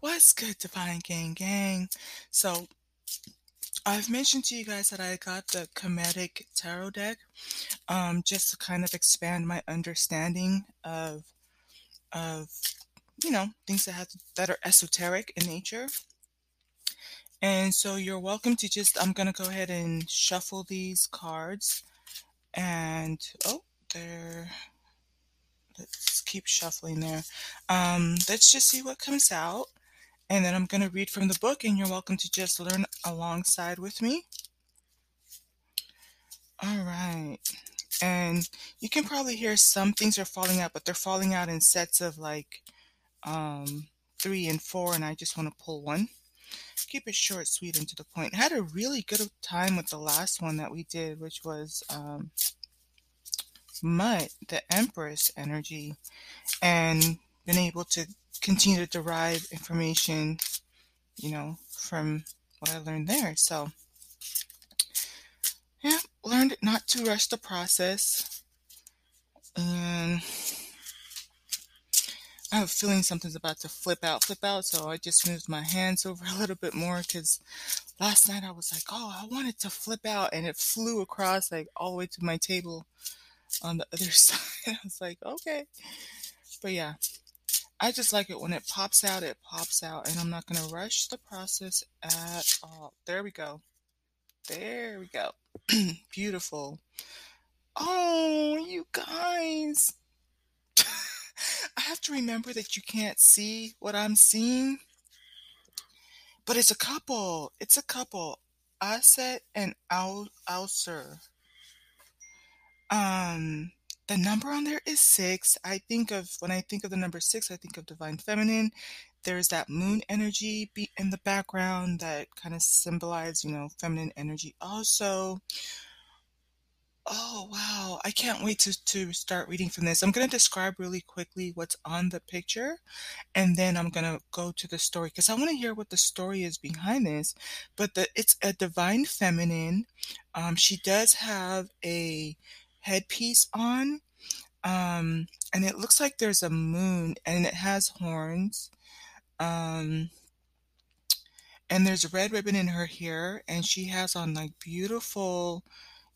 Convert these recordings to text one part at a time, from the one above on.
What's good, Divine Gang Gang? So, I've mentioned to you guys that I got the Kemetic Tarot deck um, just to kind of expand my understanding of, of you know, things that have that are esoteric in nature. And so you're welcome to just, I'm going to go ahead and shuffle these cards. And, oh, there, let's keep shuffling there. Um, let's just see what comes out. And then I'm going to read from the book, and you're welcome to just learn alongside with me. All right. And you can probably hear some things are falling out, but they're falling out in sets of like um, three and four, and I just want to pull one. Keep it short, sweet, and to the point. I had a really good time with the last one that we did, which was um, Mutt, the Empress energy, and been able to continue to derive information, you know, from what I learned there. So, yeah, learned not to rush the process. And I have a feeling something's about to flip out, flip out. So I just moved my hands over a little bit more because last night I was like, oh, I wanted to flip out, and it flew across like all the way to my table on the other side. I was like, okay. But yeah, I just like it when it pops out, it pops out, and I'm not going to rush the process at all. There we go. There we go. Beautiful. Oh, you guys. I have to remember that you can't see what I'm seeing. But it's a couple. It's a couple. Aset and Al Alcer. Um the number on there is six. I think of when I think of the number six, I think of divine feminine. There's that moon energy in the background that kind of symbolize, you know, feminine energy also. Oh wow, I can't wait to, to start reading from this. I'm to describe really quickly what's on the picture and then I'm to go to the story because I want to hear what the story is behind this. But the, it's a divine feminine. Um, she does have a headpiece on. Um, and it looks like there's a moon and it has horns. Um, and there's a red ribbon in her hair and she has on like beautiful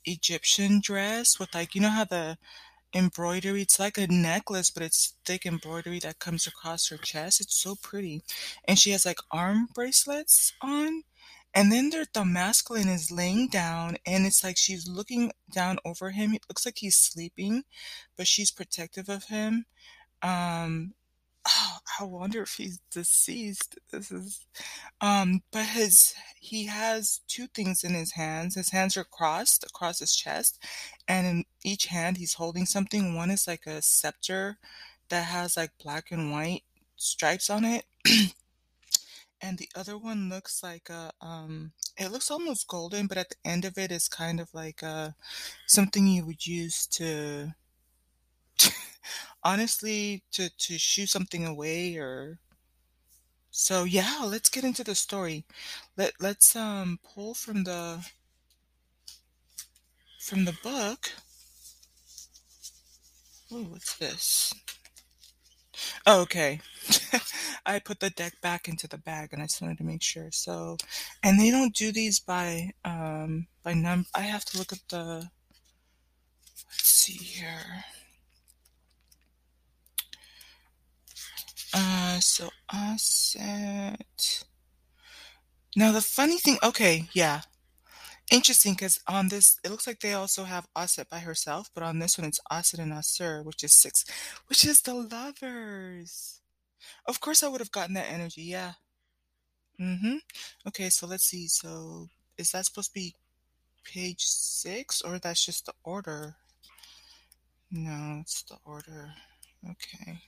Egyptian dress with like, you know how the embroidery, it's like a necklace, but it's thick embroidery that comes across her chest. It's so pretty. And she has like arm bracelets on and then there, the masculine is laying down, and it's like she's looking down over him. It looks like he's sleeping, but she's protective of him. Um, oh, I wonder if he's deceased. This is, um, but his he has two things in his hands. His hands are crossed across his chest, and in each hand he's holding something. One is like a scepter that has like black and white stripes on it. and the other one looks like a um it looks almost golden but at the end of it is kind of like uh something you would use to honestly to to shoo something away or so yeah let's get into the story. Let let's um pull from the from the book. Oh what's this okay I put the deck back into the bag and I just wanted to make sure. So, and they don't do these by, um, by num, I have to look at the, let's see here. Uh, so Aset. Now the funny thing, okay, yeah. Interesting, because on this, it looks like they also have Aset by herself, but on this one, it's Aset and Asur, which is six, which is the lovers. Of course I would have gotten that energy, yeah. Mm-hmm. Okay, so let's see. So is that supposed to be page six or that's just the order? No, it's the order. Okay.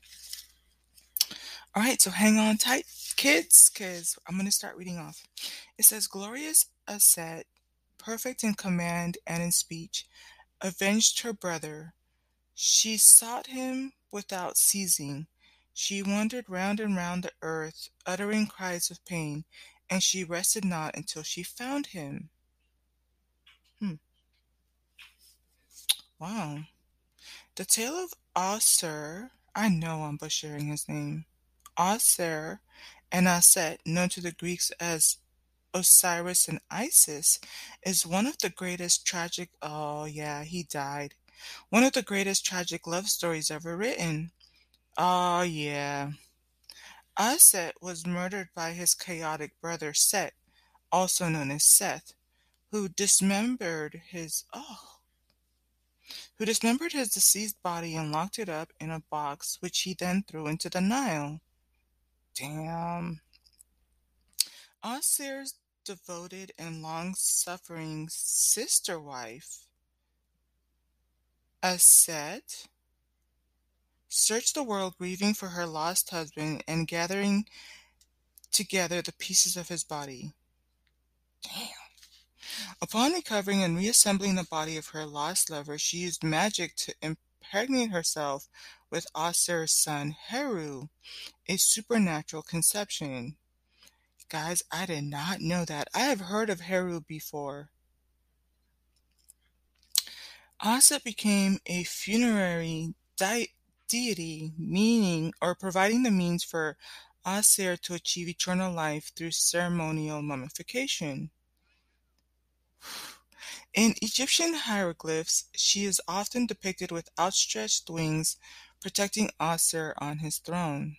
All right, so hang on tight, kids, because I'm going to start reading off. It says, Glorious Aset, perfect in command and in speech, avenged her brother. She sought him without ceasing. She wandered round and round the earth, uttering cries of pain, and she rested not until she found him. Hmm. Wow. The tale of Asur, I know I'm butchering his name, Asur and Aset, known to the Greeks as Osiris and Isis, is one of the greatest tragic. Oh, yeah, he died. One of the greatest tragic love stories ever written. Oh, yeah. Aset was murdered by his chaotic brother Set, also known as Seth, who dismembered his. Oh, who dismembered his deceased body and locked it up in a box, which he then threw into the Nile. Damn. Aser's devoted and long-suffering sister wife, Aset, searched the world grieving for her lost husband and gathering together the pieces of his body. Damn. Upon recovering and reassembling the body of her lost lover, she used magic to impregnate herself with Aser's son Heru, a supernatural conception. Guys, I did not know that. I have heard of Heru before. Aset became a funerary di- deity, meaning or providing the means for Aser to achieve eternal life through ceremonial mummification. In Egyptian hieroglyphs, she is often depicted with outstretched wings protecting Aser on his throne.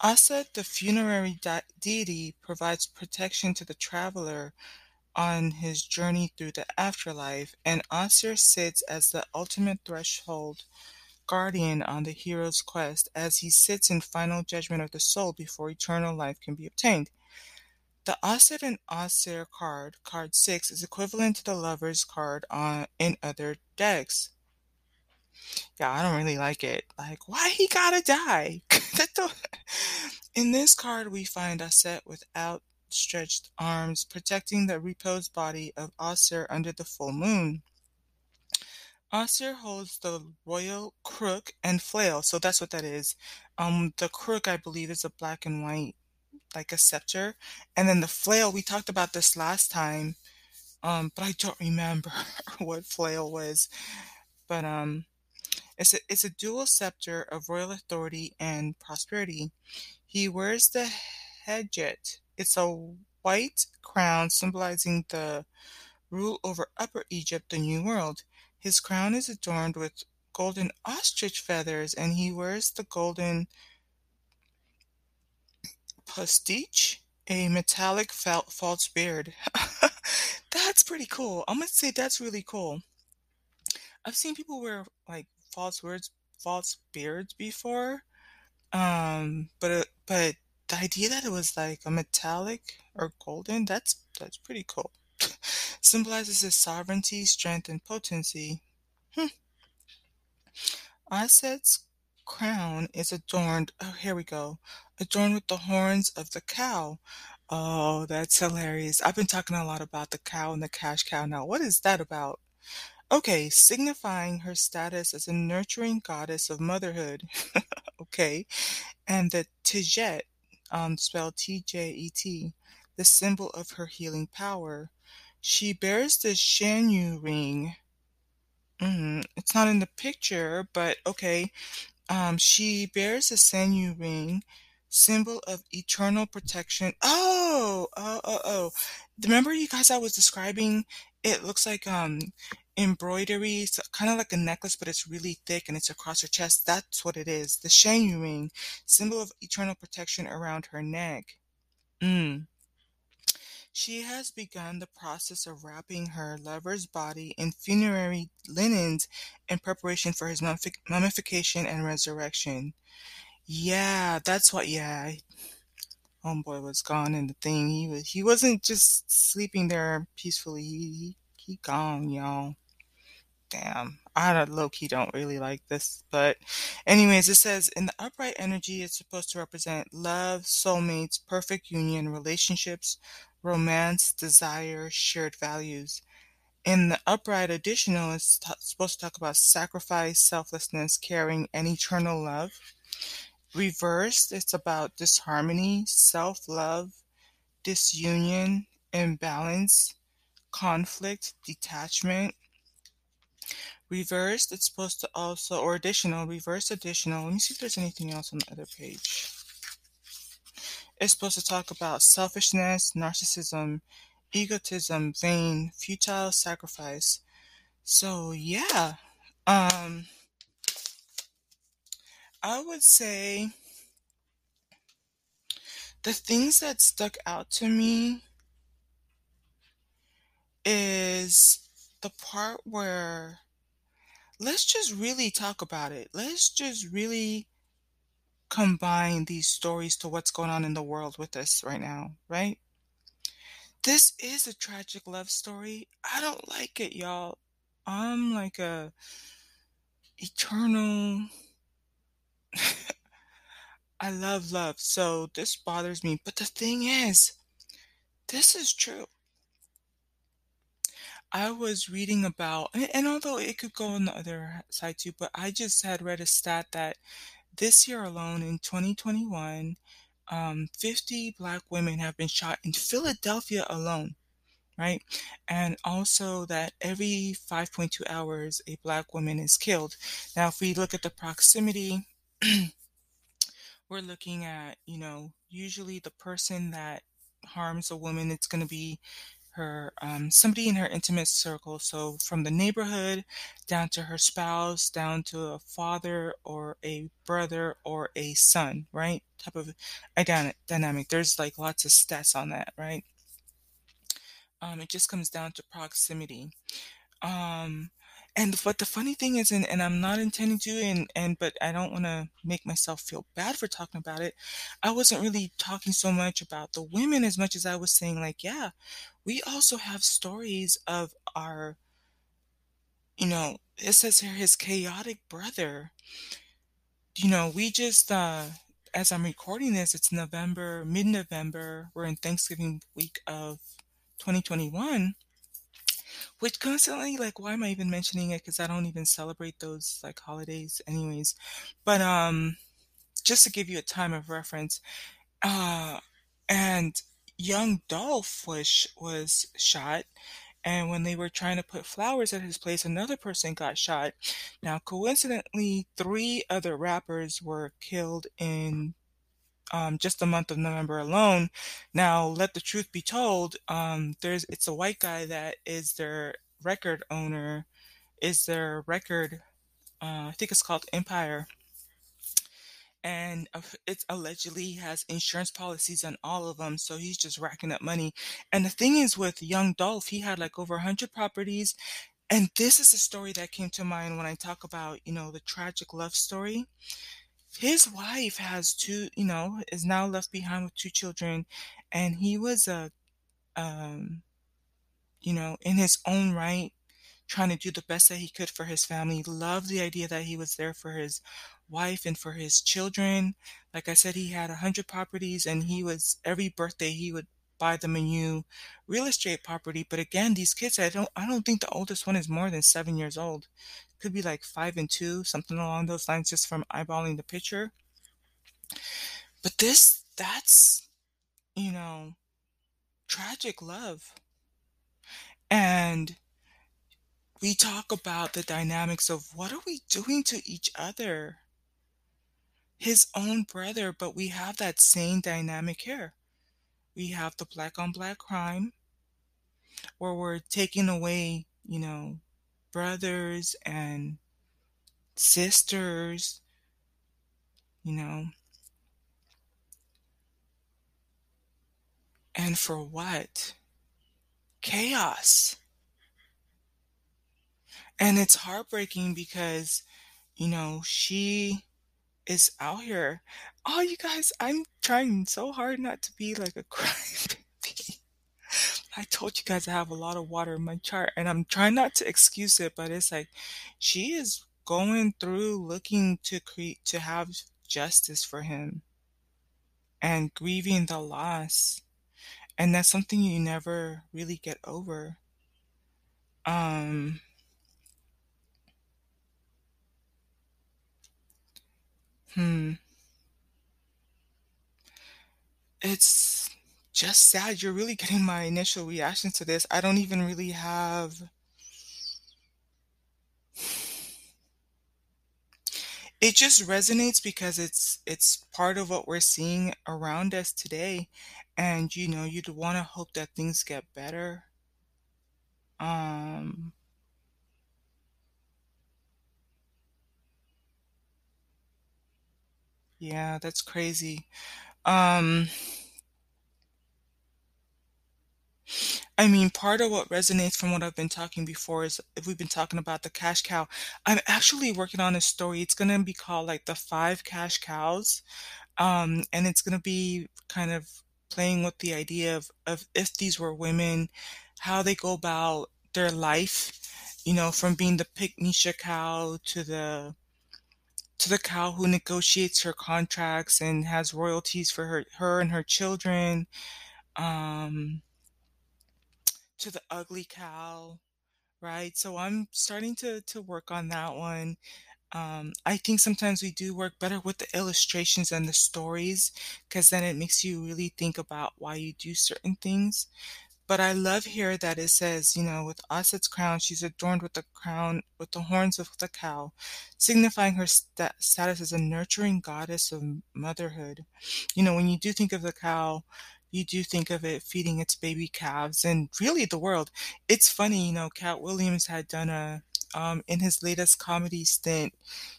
Aset, the funerary de- deity, provides protection to the traveler on his journey through the afterlife, and Aser sits as the ultimate threshold guardian on the hero's quest as he sits in final judgment of the soul before eternal life can be obtained. The Aset and Aser card, card 6, is equivalent to the Lover's card on in other decks. Yeah, I don't really like it. Like, why he gotta die? in this card, we find Aset with outstretched arms protecting the reposed body of Aser under the full moon. Aser holds the royal crook and flail, so that's what that is. Um, the crook, I believe, is a black and white, like a scepter, and then the flail. We talked about this last time, um, but I don't remember what flail was. But um, it's a it's a dual scepter of royal authority and prosperity. He wears the hedjet. It's a white crown symbolizing the rule over Upper Egypt, the New World. His crown is adorned with golden ostrich feathers, and he wears the golden postiche, a metallic false beard. that's pretty cool. I'm gonna say that's really cool. I've seen people wear like false words, false beards before, um, but uh, but the idea that it was like a metallic or golden, that's that's pretty cool. Symbolizes his sovereignty, strength, and potency. Hmm. Aset's crown is adorned, oh, here we go, adorned with the horns of the cow. Oh, that's hilarious. I've been talking a lot about the cow and the cash cow now. What is that about? Okay, signifying her status as a nurturing goddess of motherhood. okay, and the Tijet, um, spelled T-J-E-T, the symbol of her healing power. She bears the Shanyu ring. Mm, it's not in the picture, but okay. Um, she bears the Shanyu ring, symbol of eternal protection. Oh, oh, oh, oh. Remember, you guys, I was describing. It looks like um embroidery, it's kind of like a necklace, but it's really thick and it's across her chest. That's what it is. The Shanyu ring, symbol of eternal protection around her neck. Mm. She has begun the process of wrapping her lover's body in funerary linens in preparation for his mummification and resurrection. Yeah, that's what. Yeah, homeboy was gone in the thing. He was. He wasn't just sleeping there peacefully. He he, he gone, y'all damn, I low key don't really like this. But, anyways, it says in the upright energy, it's supposed to represent love, soulmates, perfect union, relationships, romance, desire, shared values. In the upright additional, it's t- supposed to talk about sacrifice, selflessness, caring, and eternal love. Reversed, it's about disharmony, self love, disunion, imbalance, conflict, detachment, Reversed, it's supposed to also, or additional, reverse additional. Let me see if there's anything else on the other page. It's supposed to talk about selfishness, narcissism, egotism, vain, futile sacrifice. So yeah, um, I would say the things that stuck out to me is the part where let's just really talk about it. Let's just really combine these stories to what's going on in the world with us right now, right? This is a tragic love story. I don't like it, y'all. I'm like a eternal I love love, so this bothers me. But the thing is, this is true. I was reading about, and, and although it could go on the other side too, but I just had read a stat that this year alone in 2021, um, 50 black women have been shot in Philadelphia alone, right? And also that every 5.2 hours, a black woman is killed. Now, if we look at the proximity, we're looking at, you know, usually the person that harms a woman, it's going to be her um, somebody in her intimate circle so from the neighborhood down to her spouse down to a father or a brother or a son right? Type of dynamic. There's like lots of stats on that right? Um, it just comes down to proximity. Um, and but the funny thing is and, and i'm not intending to and and but i don't want to make myself feel bad for talking about it i wasn't really talking so much about the women as much as i was saying like yeah we also have stories of our you know it says here his chaotic brother. You know we just uh as i'm recording this it's november mid-november we're in thanksgiving week of 2021 which constantly like why am i even mentioning it? Because i don't even celebrate those like holidays anyways. But um just to give you a time of reference uh and young dolph was was shot and when they were trying to put flowers at his place another person got shot now coincidentally three other rappers were killed in um, just the month of November alone. Now, let the truth be told, um, there's it's a white guy that is their record owner, is their record. Uh, I think it's called Empire, and it's allegedly has insurance policies on all of them. So he's just racking up money. And the thing is, with Young Dolph, he had like over 100 properties. And this is a story that came to mind when I talk about, you know, the tragic love story his wife has two, you know, is now left behind with two children, and he was a, um, you know, in his own right, trying to do the best that he could for his family. Loved the idea that he was there for his wife and for his children. Like I said, he had a hundred properties, and he was every birthday he would buy them a new real estate property. But again, these kids, I don't, I don't think the oldest one is more than seven years old could be like five and two, something along those lines, just from eyeballing the picture. But this, that's, you know, tragic love. And we talk about the dynamics of what are we doing to each other? His own brother, but we have that same dynamic here. We have the black on black crime where we're taking away, you know, brothers and sisters, you know. And for what? Chaos. And it's heartbreaking because, you know, she is out here. Oh, you guys, I'm trying so hard not to be like a crybaby. I told you guys I have a lot of water in my chart and I'm trying not to excuse it, but it's like she is going through looking to create to have justice for him and grieving the loss. And that's something you never really get over. Um Hmm. It's just sad. You're really getting my initial reaction to this. I don't even really have. It just resonates because it's it's part of what we're seeing around us today, and, you know, you'd wanna hope that things get better. Um Yeah, that's crazy. Um I mean, part of what resonates from what I've been talking before is if we've been talking about the cash cow. I'm actually working on a story. It's gonna be called like The Five Cash Cows. Um, and it's gonna be kind of playing with the idea of, of if these were women, how they go about their life, you know, from being the Nisha cow to the to the cow who negotiates her contracts and has royalties for her her and her children. Um to the ugly cow, right? So I'm starting to to work on that one. Um, I think sometimes we do work better with the illustrations and the stories because then it makes you really think about why you do certain things. But I love here that it says, you know, with Aset's crown, she's adorned with the crown, with the horns of the cow, signifying her sta status as a nurturing goddess of motherhood. You know, when you do think of the cow, you do think of it feeding its baby calves and really the world. It's funny, you know, Katt Williams had done a, um, in his latest comedy stint,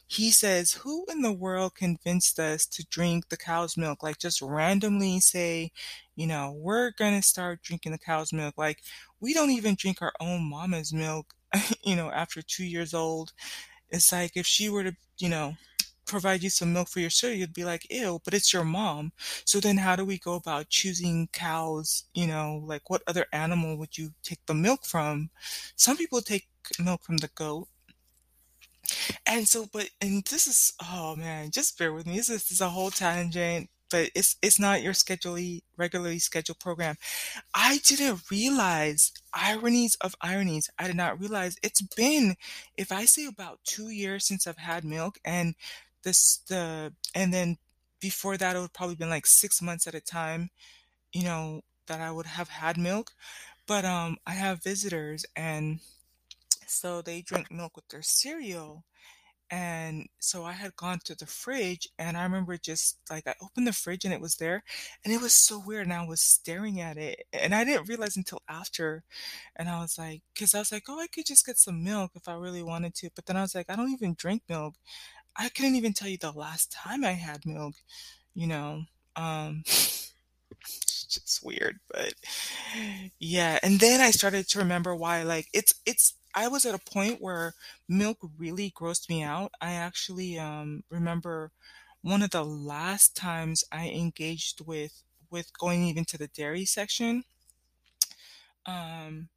he says, Who in the world convinced us to drink the cow's milk? Like, just randomly say, you know, we're gonna start drinking the cow's milk. Like, we don't even drink our own mama's milk, you know, after two years old. It's like if she were to, you know, provide you some milk for your cereal, you'd be like, ew, but it's your mom. So then how do we go about choosing cows? You know, like what other animal would you take the milk from? Some people take milk from the goat. And so, but, and this is, oh man, just bear with me. This is, a whole tangent. But it's it's not your schedulely regularly scheduled program. I didn't realize ironies of ironies. I did not realize it's been, if I say about two years since I've had milk, and this the and then before that it would probably been like six months at a time, you know, that I would have had milk. But um, I have visitors, and so they drink milk with their cereal. And so I had gone to the fridge and I remember just like I opened the fridge and it was there and it was so weird and I was staring at it and I didn't realize until after and I was like because I was like oh I could just get some milk if I really wanted to but then I was like I don't even drink milk I couldn't even tell you the last time I had milk you know um it's just weird but yeah and then I started to remember why like it's it's I was at a point where milk really grossed me out. I actually um remember one of the last times I engaged with with going even to the dairy section. Um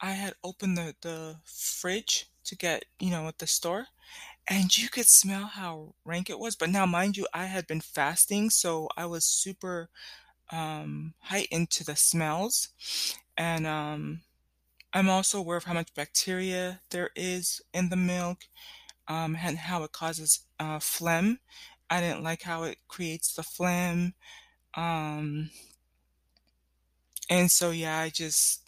I had opened the the fridge to get, you know, at the store and you could smell how rank it was. But now mind you, I had been fasting, so I was super um heightened to the smells. And um I'm also aware of how much bacteria there is in the milk, um, and how it causes uh, phlegm. I didn't like how it creates the phlegm. Um, and so, yeah, I just,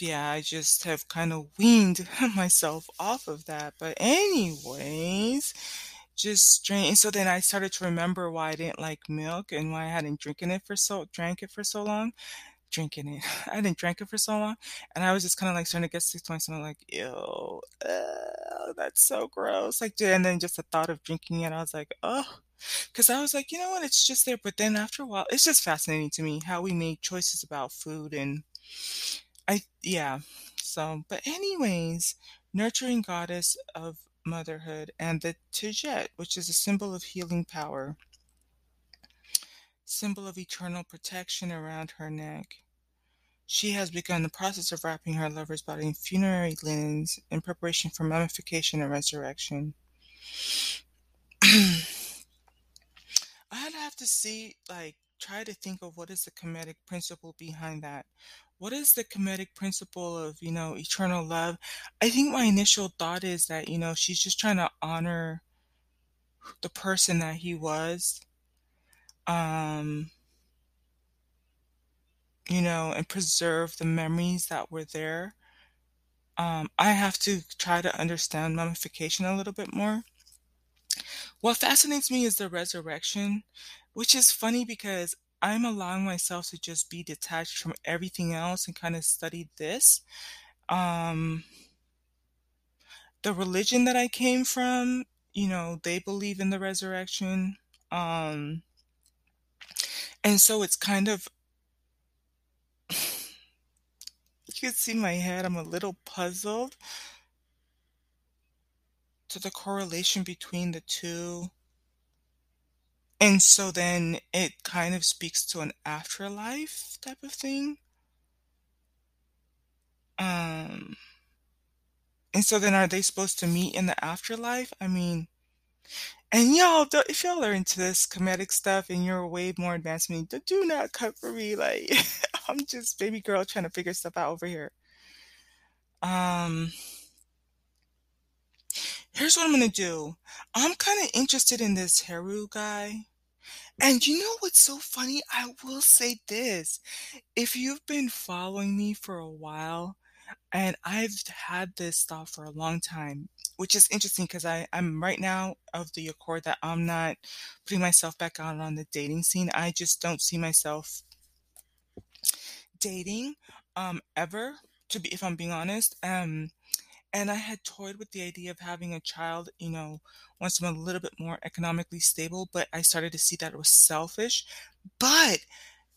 yeah, I just have kind of weaned myself off of that. But, anyways, just strange. So then I started to remember why I didn't like milk and why I hadn't drinking it for so drank it for so long drinking it. I didn't drink it for so long, and I was just kind of like starting to get sick to myself, like, ew, uh, that's so gross. Like, and then just the thought of drinking it, I was like, oh, because I was like, you know what, it's just there. But then after a while, it's just fascinating to me how we make choices about food, and I, yeah. So, but anyways, nurturing goddess of motherhood and the Tijet, which is a symbol of healing power symbol of eternal protection around her neck. She has begun the process of wrapping her lover's body in funerary linens in preparation for mummification and resurrection. I'd have to see, like, try to think of what is the Kemetic principle behind that. What is the Kemetic principle of, you know, eternal love? I think my initial thought is that, you know, she's just trying to honor the person that he was um, you know, and preserve the memories that were there. Um, I have to try to understand mummification a little bit more. What fascinates me is the resurrection, which is funny because I'm allowing myself to just be detached from everything else and kind of study this. Um, the religion that I came from, you know, they believe in the resurrection. Um, and so it's kind of, you can see my head, I'm a little puzzled to the correlation between the two. And so then it kind of speaks to an afterlife type of thing. Um, and so then are they supposed to meet in the afterlife? I mean, and y'all, if y'all are into this Kemetic stuff and you're way more advanced than me, do not cut for me. Like, I'm just baby girl trying to figure stuff out over here. Um, here's what I'm gonna do. I'm kind of interested in this Haru guy. And you know what's so funny? I will say this. If you've been following me for a while, and I've had this thought for a long time, which is interesting because I'm right now of the accord that I'm not putting myself back out on the dating scene. I just don't see myself dating um ever to be if I'm being honest. Um and I had toyed with the idea of having a child, you know, once I'm a little bit more economically stable, but I started to see that it was selfish. But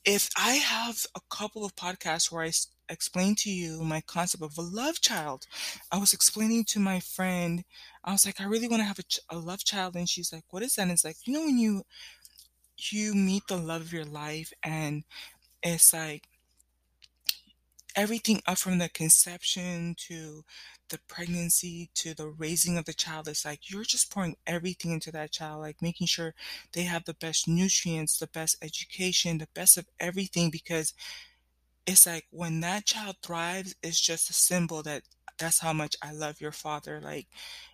if I have a couple of podcasts where I explain to you my concept of a love child, I was explaining to my friend, I was like, I really want to have a, ch- a love child, and she's like, What is that? And it's like, you know, when you you meet the love of your life, and it's like everything up from the conception to the pregnancy to the raising of the child it's like you're just pouring everything into that child like making sure they have the best nutrients the best education the best of everything because it's like when that child thrives it's just a symbol that that's how much i love your father like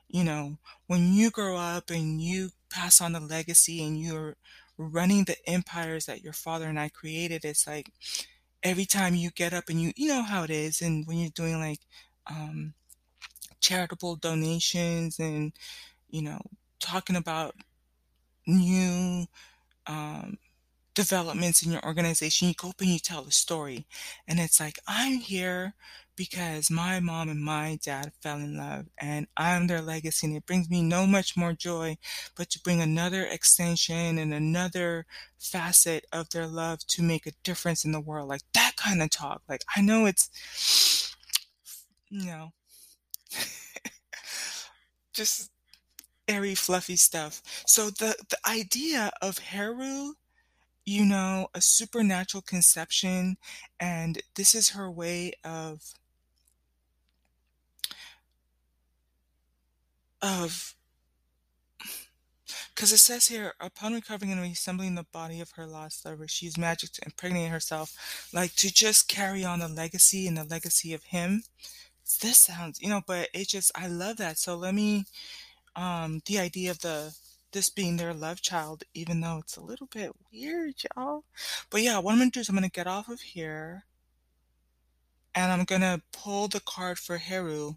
you know when you grow up and you pass on the legacy and you're running the empires that your father and i created it's like every time you get up and you you know how it is and when you're doing like um charitable donations and you know talking about new um developments in your organization. You go up and you tell the story. And it's like i'm here because my mom and my dad fell in love and i'm their legacy. And it brings me no much more joy but to bring another extension and another facet of their love to make a difference in the world. Like that kind of talk. Like i know it's you know just airy fluffy stuff so the the idea of heru you know, a supernatural conception, and this is her way of of because it says here, upon recovering and reassembling the body of her lost lover, she used magic to impregnate herself, like to just carry on the legacy and the legacy of him. This sounds, you know, but it just I love that. So let me um the idea of the this being their love child, even though it's a little bit weird, y'all. But yeah, what I'm gonna do is I'm gonna get off of here and I'm gonna pull the card for Heru.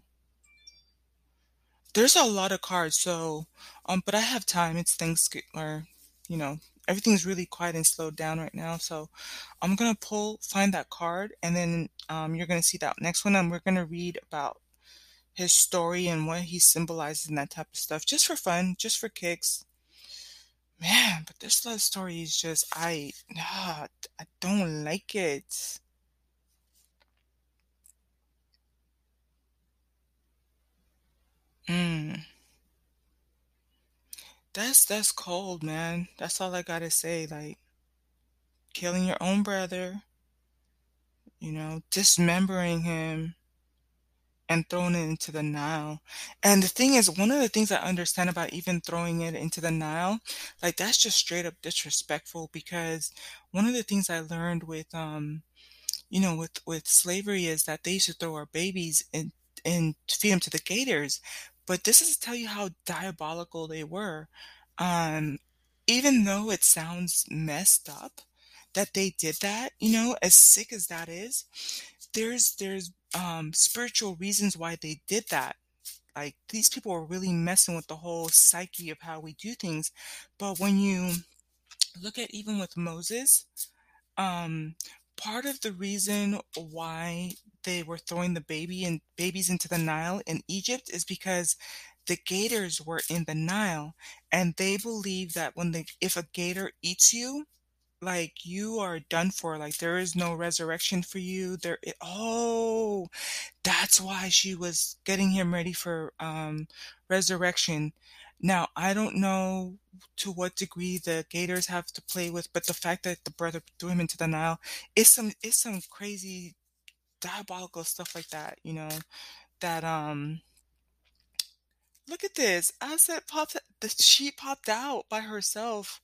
There's a lot of cards, so um, but I have time. It's Thanksgiving, or you know, everything's really quiet and slowed down right now. So I'm gonna pull, find that card, and then um, you're gonna see that next one, and we're gonna read about his story and what he symbolizes and that type of stuff, just for fun, just for kicks. Man, but this love story is just I, ah, I don't like it. Mm. That's that's cold, man. That's all I gotta say. Like killing your own brother, you know, dismembering him and throwing it into the Nile. And the thing is, one of the things I understand about even throwing it into the Nile, like that's just straight up disrespectful because one of the things I learned with um you know, with with slavery is that they used to throw our babies and and feed them to the gators. But this is to tell you how diabolical they were. Um, even though it sounds messed up that they did that, you know, as sick as that is, there's there's um spiritual reasons why they did that. like these people were really messing with the whole psyche of how we do things. But when you look at even with Moses, um, part of the reason why they were throwing the baby and babies into the Nile in Egypt is because the gators were in the Nile and they believe that when they if a gator eats you, like you are done for like there is no resurrection for you there it, oh that's why she was getting him ready for um resurrection now i don't know to what degree the gators have to play with but the fact that the brother threw him into the nile is some is some crazy diabolical stuff like that you know that um look at this as it popped the sheet popped out by herself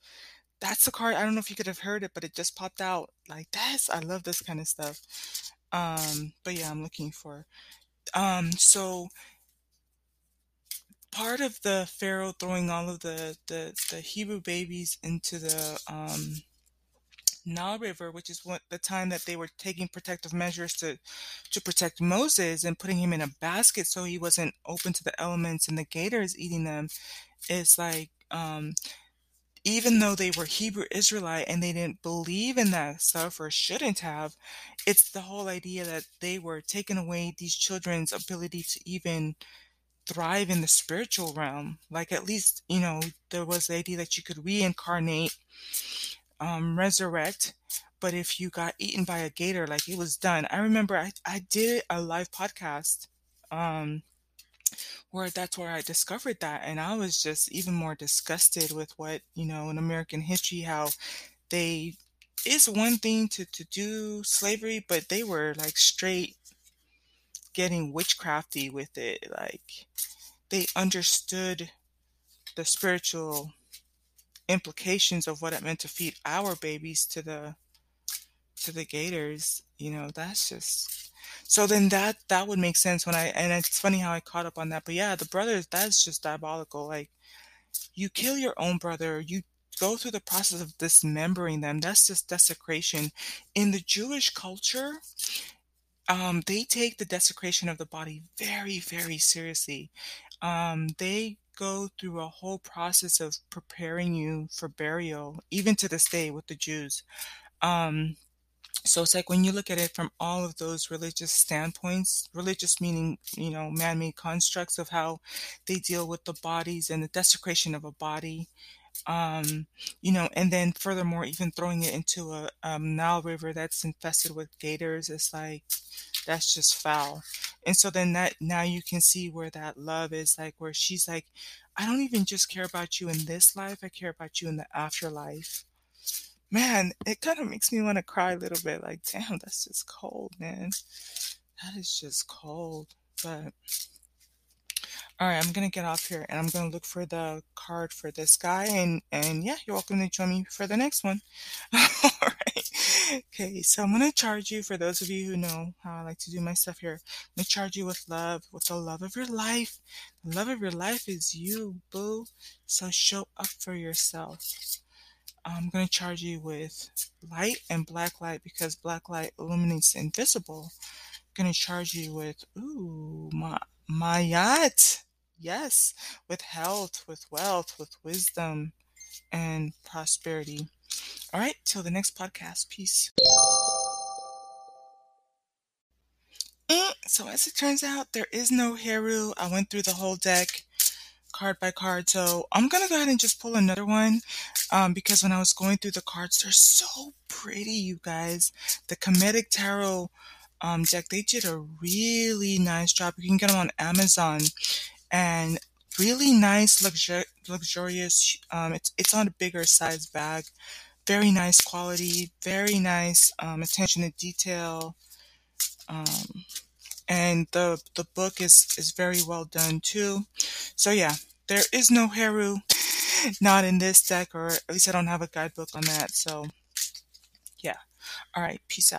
that's the card. I don't know if you could have heard it, but it just popped out like this. I love this kind of stuff. Um, but yeah, I'm looking for. Um, so part of the Pharaoh throwing all of the the, the Hebrew babies into the um, Nile River, which is what the time that they were taking protective measures to to protect Moses and putting him in a basket so he wasn't open to the elements and the gators eating them, is like um, even though they were Hebrew Israelite and they didn't believe in that stuff or shouldn't have, it's the whole idea that they were taking away these children's ability to even thrive in the spiritual realm. Like at least, you know, there was the idea that you could reincarnate, um, resurrect. But if you got eaten by a gator, like it was done. I remember I, I did a live podcast um, where that's where I discovered that. And I was just even more disgusted with what, you know, in American history, how they is one thing to, to do slavery, but they were like straight getting witchcrafty with it. Like they understood the spiritual implications of what it meant to feed our babies to the to the gators. You know, that's just so then that that would make sense when I and it's funny how I caught up on that. But yeah, the brothers that's just diabolical. Like you kill your own brother, you go through the process of dismembering them. That's just desecration. In the Jewish culture, um, they take the desecration of the body very, very seriously. Um, they go through a whole process of preparing you for burial, even to this day with the Jews. Um, so it's like when you look at it from all of those religious standpoints, religious meaning, you know, man made constructs of how they deal with the bodies and the desecration of a body. Um, you know, and then furthermore, even throwing it into a um, Nile River that's infested with gators, it's like that's just foul. And so then that now you can see where that love is like, where she's like, I don't even just care about you in this life, I care about you in the afterlife man, it kind of makes me want to cry a little bit. Like, damn, that's just cold, man. That is just cold. But all right, I'm gonna get off here and I'm gonna look for the card for this guy. And and yeah, you're welcome to join me for the next one. all right. Okay, so I'm gonna charge you for those of you who know how I like to do my stuff here. I'm gonna charge you with love, with the love of your life. The love of your life is you, boo. So show up for yourself. I'm to charge you with light and black light because black light illuminates the invisible. I'm to charge you with, ooh, my, Mayat. Yes, with health, with wealth, with wisdom and prosperity. All right, till the next podcast. Peace. Eh, so as it turns out, there is no Heru. I went through the whole deck card by card. So I'm going to go ahead and just pull another one um, because when I was going through the cards, they're so pretty, you guys. The Kemetic Tarot um, deck, they did a really nice job. You can get them on Amazon and really nice, luxur- luxurious. Um, it's, it's on a bigger size bag. Very nice quality, very nice um, attention to detail. Um, and the the book is is very well done too. So yeah, there is no Heru, not in this deck, or at least I don't have a guidebook on that. So yeah, all right, peace out.